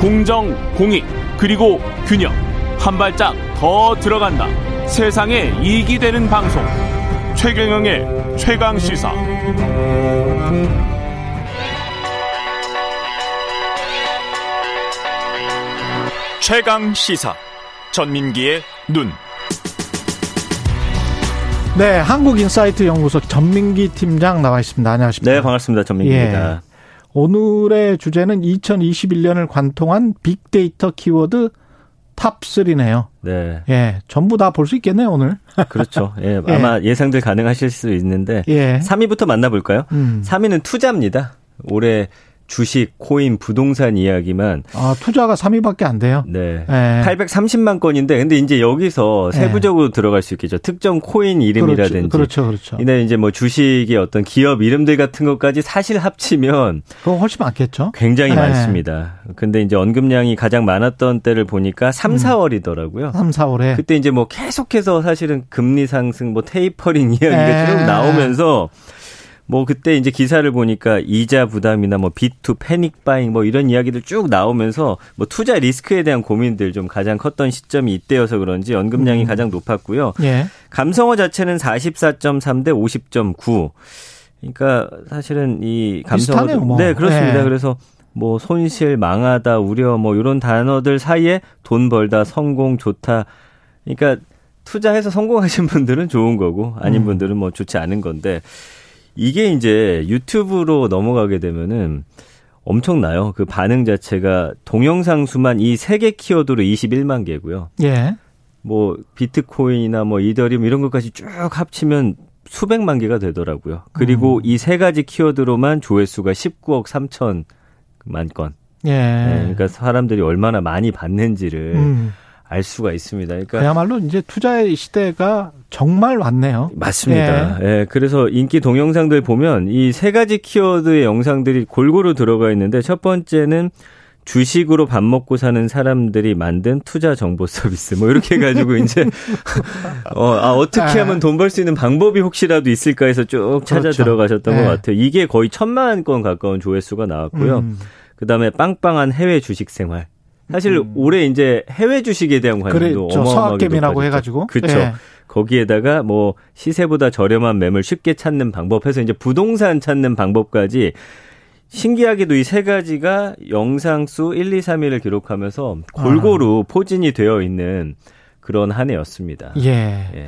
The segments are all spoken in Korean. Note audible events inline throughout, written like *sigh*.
공정, 공익, 그리고 균형. 한 발짝 더 들어간다. 세상에 이익이 되는 방송. 최경영의 최강 시사. 최강 시사. 전민기의 눈. 네, 한국인사이트 연구소 전민기 팀장 나와 있습니다. 안녕하십니까? 네, 반갑습니다. 전민기입니다. 예. 오늘의 주제는 2021년을 관통한 빅데이터 키워드 탑3네요. 네. 예, 전부 다 볼 수 있겠네요, 오늘. 그렇죠. 예, *laughs* 예, 아마 예 상들 가능하실 수 있는데. 예. 3위부터 만나볼까요? 음. 3위는 투자입니다. 올해 주식, 코인, 부동산 이야기만. 아, 투자가 3위밖에 안 돼요? 네. 네. 830만 건인데, 근데 이제 여기서 네. 세부적으로 네. 들어갈 수 있겠죠. 특정 코인 이름이라든지. 그렇죠, 그렇죠. 근데 이제 뭐 주식의 어떤 기업 이름들 같은 것까지 사실 합치면. 그거 훨씬 많겠죠? 굉장히 네. 많습니다. 근데 이제 언급량이 가장 많았던 때를 보니까 3, 4월이더라고요. 3, 4월에. 그때 이제 뭐 계속해서 사실은 금리 상승, 뭐 테이퍼링 이야기가 쭉 네. 나오면서 뭐 그때 이제 기사를 보니까 이자 부담이나 뭐 빚투 panic buying 뭐 이런 이야기들 쭉 나오면서 뭐 투자 리스크에 대한 고민들 좀 가장 컸던 시점이 이때여서 그런지 언급량이 음. 가장 높았고요. 예. 감성어 자체는 44.3 대 50.9. 그러니까 사실은 이 감성어 뭐. 네, 그렇습니다. 예. 그래서 뭐 손실, 망하다, 우려 뭐 이런 단어들 사이에 돈 벌다, 성공, 좋다. 그러니까 투자해서 성공하신 *laughs* 분들은 좋은 거고 아닌 음. 분들은 뭐 좋지 않은 건데 이게 이제 유튜브로 넘어가게 되면은 엄청나요. 그 반응 자체가 동영상 수만 이 세 개 키워드로 21만 개고요. 예. 뭐 비트코인이나 뭐 이더리움 이런 것까지 쭉 합치면 수백만 개가 되더라고요. 그리고 음. 이세 가지 키워드로만 조회수가 19억 3천만 건. 예. 네, 그러니까 사람들이 얼마나 많이 봤는지를 음. 알 수가 있습니다. 그러니까 그야말로 이제 투자의 시대가 정말 왔네요. 맞습니다. 예. 예. 그래서 인기 동영상들 보면 이 세 가지 키워드의 영상들이 골고루 들어가 있는데 첫 번째는 주식으로 밥 먹고 사는 사람들이 만든 투자 정보 서비스 뭐 이렇게 해가지고 이제 *laughs* 어, 아 어떻게 예. 하면 돈 벌 수 있는 방법이 혹시라도 있을까 해서 쭉 찾아 그렇죠. 들어가셨던 네. 것 예. 같아요. 이게 거의 천만 건 가까운 조회수가 나왔고요. 음. 그다음에 빵빵한 해외 주식 생활. 사실 음. 올해 이제 해외 주식에 대한 관심도 그렇죠. 어마어마하게 서학개미라고 해가지고 그렇죠. 예. 거기에다가 뭐 시세보다 저렴한 매물 쉽게 찾는 방법해서 이제 부동산 찾는 방법까지 신기하게도 이 세 가지가 영상 수 1, 2, 3위를 기록하면서 골고루 아. 포진이 되어 있는 그런 한 해였습니다. 예. 예.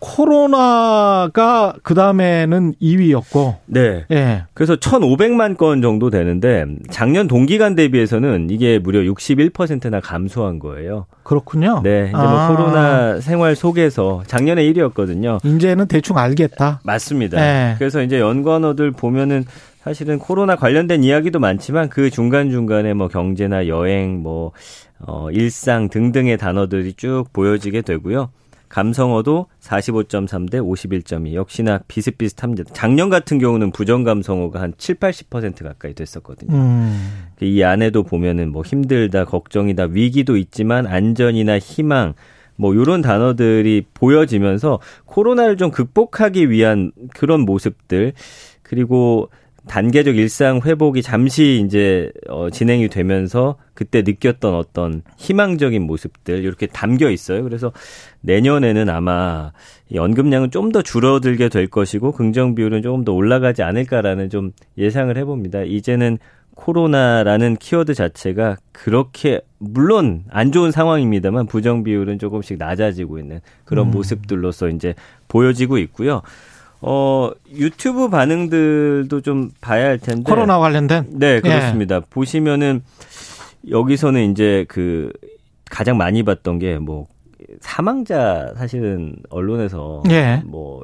코로나가 그 다음에는 2위였고. 네. 예. 그래서 1,500만 건 정도 되는데 작년 동기간 대비해서는 이게 무려 61%나 감소한 거예요. 그렇군요. 네. 이제 뭐 아. 뭐 코로나 생활 속에서 작년에 1위였거든요. 이제는 대충 알겠다. 맞습니다. 예. 그래서 이제 연관어들 보면은 사실은 코로나 관련된 이야기도 많지만 그 중간중간에 뭐 경제나 여행, 뭐, 어, 일상 등등의 단어들이 쭉 보여지게 되고요. 감성어도 45.3 대 51.2 역시나 비슷비슷합니다. 작년 같은 경우는 부정 감성어가 한 7, 80% 가까이 됐었거든요. 음. 이 안에도 보면은 뭐 힘들다, 걱정이다, 위기도 있지만 안전이나 희망 뭐 요런 단어들이 보여지면서 코로나를 좀 극복하기 위한 그런 모습들 그리고 단계적 일상 회복이 잠시 이제 어 진행이 되면서 그때 느꼈던 어떤 희망적인 모습들 이렇게 담겨 있어요. 그래서 내년에는 아마 이 언급량은 좀 더 줄어들게 될 것이고 긍정 비율은 조금 더 올라가지 않을까라는 좀 예상을 해봅니다. 이제는 코로나라는 키워드 자체가 그렇게 물론 안 좋은 상황입니다만 부정 비율은 조금씩 낮아지고 있는 그런 음. 모습들로서 이제 보여지고 있고요. 어, 유튜브 반응들도 좀 봐야 할 텐데. 코로나 관련된? 네, 예. 그렇습니다. 예. 보시면은 여기서는 이제 그 가장 많이 봤던 게 뭐 사망자 사실은 언론에서 예. 뭐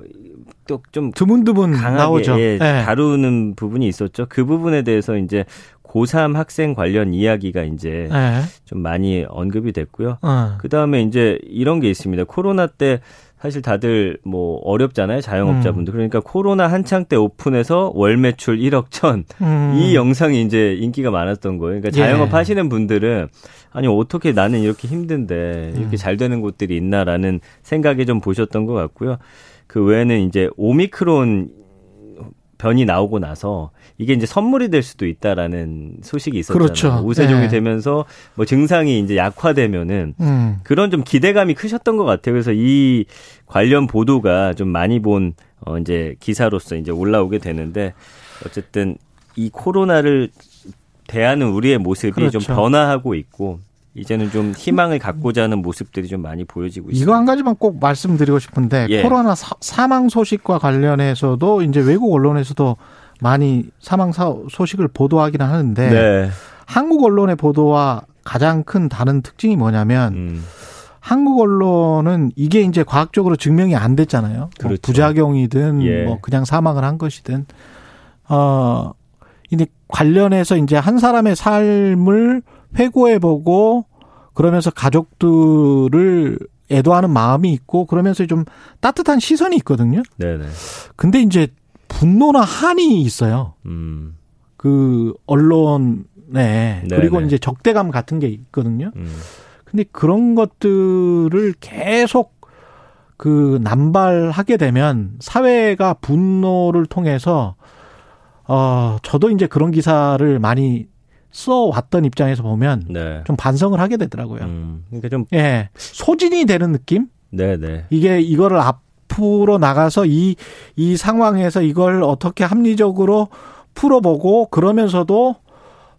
또 좀 드문드문 강하게 나오죠. 예, 예. 다루는 부분이 있었죠. 그 부분에 대해서 이제 고3 학생 관련 이야기가 이제 예. 좀 많이 언급이 됐고요. 어. 그 다음에 이제 이런 게 있습니다. 코로나 때 사실 다들 뭐 어렵잖아요 자영업자분들 음. 그러니까 코로나 한창 때 오픈해서 월 매출 1억 천 음. 이 영상이 이제 인기가 많았던 거예요. 그러니까 자영업 예. 하시는 분들은 아니 어떻게 나는 이렇게 힘든데 이렇게 음. 잘 되는 곳들이 있나라는 생각에 좀 보셨던 것 같고요. 그 외에는 이제 오미크론 변이 나오고 나서 이게 이제 선물이 될 수도 있다라는 소식이 있었잖아요. 그렇죠. 우세종이 네. 되면서 뭐 증상이 이제 약화되면은 음. 그런 좀 기대감이 크셨던 것 같아요. 그래서 이 관련 보도가 좀 많이 본 어, 이제 기사로서 이제 올라오게 되는데 어쨌든 이 코로나를 대하는 우리의 모습이 그렇죠. 좀 변화하고 있고 이제는 좀 희망을 갖고자 하는 모습들이 좀 많이 보여지고 있습니다. 이거 한 가지만 꼭 말씀드리고 싶은데 예. 코로나 사, 망 소식과 관련해서도 이제 외국 언론에서도 많이 사망 소식을 보도하기는 하는데 네. 한국 언론의 보도와 가장 큰 다른 특징이 뭐냐면 음. 한국 언론은 이게 이제 과학적으로 증명이 안 됐잖아요. 뭐 그렇죠. 뭐 부작용이든 예. 뭐 그냥 사망을 한 것이든 어 근데 관련해서 이제 한 사람의 삶을 회고해 보고 그러면서 가족들을 애도하는 마음이 있고 그러면서 좀 따뜻한 시선이 있거든요. 네네. 근데 이제 분노나 한이 있어요. 음. 그 언론에 네네. 그리고 이제 적대감 같은 게 있거든요. 음. 근데 그런 것들을 계속 그 남발하게 되면 사회가 분노를 통해서 어 저도 이제 그런 기사를 많이 써 왔던 입장에서 보면 네. 좀 반성을 하게 되더라고요. 음, 그러니까 좀 예. 소진이 되는 느낌? 네, 네. 이게 이거를 앞으로 나가서 이 이 상황에서 이걸 어떻게 합리적으로 풀어보고 그러면서도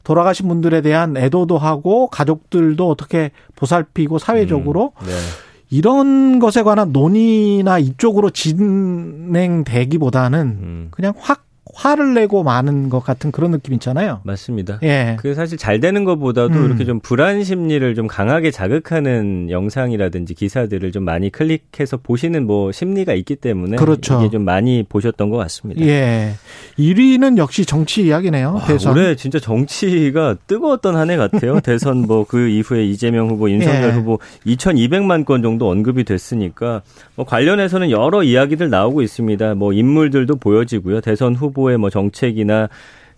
돌아가신 분들에 대한 애도도 하고 가족들도 어떻게 보살피고 사회적으로 음, 네. 이런 것에 관한 논의나 이쪽으로 진행되기보다는 음. 그냥 확 화를 내고 마는 것 같은 그런 느낌 있잖아요. 맞습니다. 예. 그 사실 잘 되는 것보다도 음. 이렇게 좀 불안 심리를 좀 강하게 자극하는 영상이라든지 기사들을 좀 많이 클릭해서 보시는 뭐 심리가 있기 때문에 그렇죠. 이게 좀 많이 보셨던 것 같습니다. 예. 1위는 역시 정치 이야기네요. 와, 대선. 올해 진짜 정치가 뜨거웠던 한 해 같아요. *laughs* 대선 뭐 그 이후에 이재명 후보, 윤석열 예. 후보 2,200만 건 정도 언급이 됐으니까 뭐 관련해서는 여러 이야기들 나오고 있습니다. 뭐 인물들도 보여지고요. 대선 후보 후보의 뭐 정책이나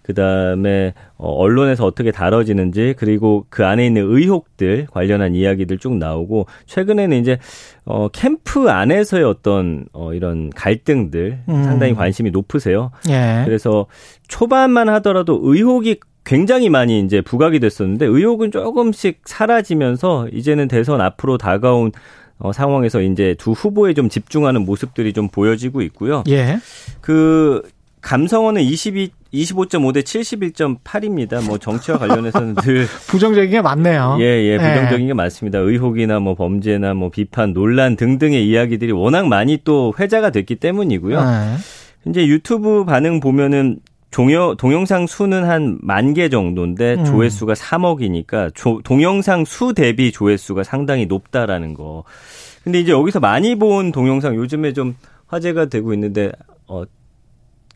그다음에 어 언론에서 어떻게 다뤄지는지 그리고 그 안에 있는 의혹들 관련한 이야기들 쭉 나오고 최근에는 이제 어 캠프 안에서의 어떤 어 이런 갈등들 음. 상당히 관심이 높으세요. 예. 그래서 초반만 하더라도 의혹이 굉장히 많이 이제 부각이 됐었는데 의혹은 조금씩 사라지면서 이제는 대선 앞으로 다가온 어, 상황에서 이제 두 후보에 좀 집중하는 모습들이 좀 보여지고 있고요. 예. 그 감성어는 22 25.5 대 71.8입니다. 뭐 정치와 관련해서는 *laughs* 늘 부정적인 게 많네요. 예, 예, 부정적인 네. 게 많습니다. 의혹이나 뭐 범죄나 뭐 비판, 논란 등등의 이야기들이 워낙 많이 또 회자가 됐기 때문이고요. 네. 이제 유튜브 반응 보면은 종여, 동영상 수는 한 만 개 정도인데 음. 조회수가 3억이니까 조, 동영상 수 대비 조회수가 상당히 높다라는 거. 근데 이제 여기서 많이 본 동영상 요즘에 좀 화제가 되고 있는데 어,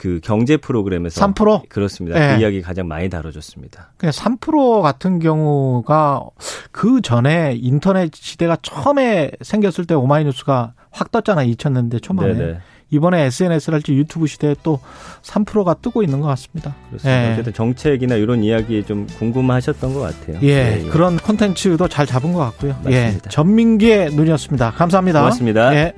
그 경제 프로그램에서 3% 그렇습니다. 네. 그 이야기 가장 많이 다뤄졌습니다. 그냥 3% 같은 경우가 그 전에 인터넷 시대가 처음에 생겼을 때 오마이뉴스가 확 떴잖아요. 2000년대 초반에. 네네. 이번에 SNS를 할지 유튜브 시대에 또 3%가 뜨고 있는 것 같습니다. 그렇습니다. 예. 어쨌든 정책이나 이런 이야기 좀 궁금하셨던 것 같아요. 예, 예, 예. 그런 콘텐츠도 잘 잡은 것 같고요. 예. 맞습니다. 예, 전민기의 눈이었습니다. 감사합니다. 고맙습니다. 예.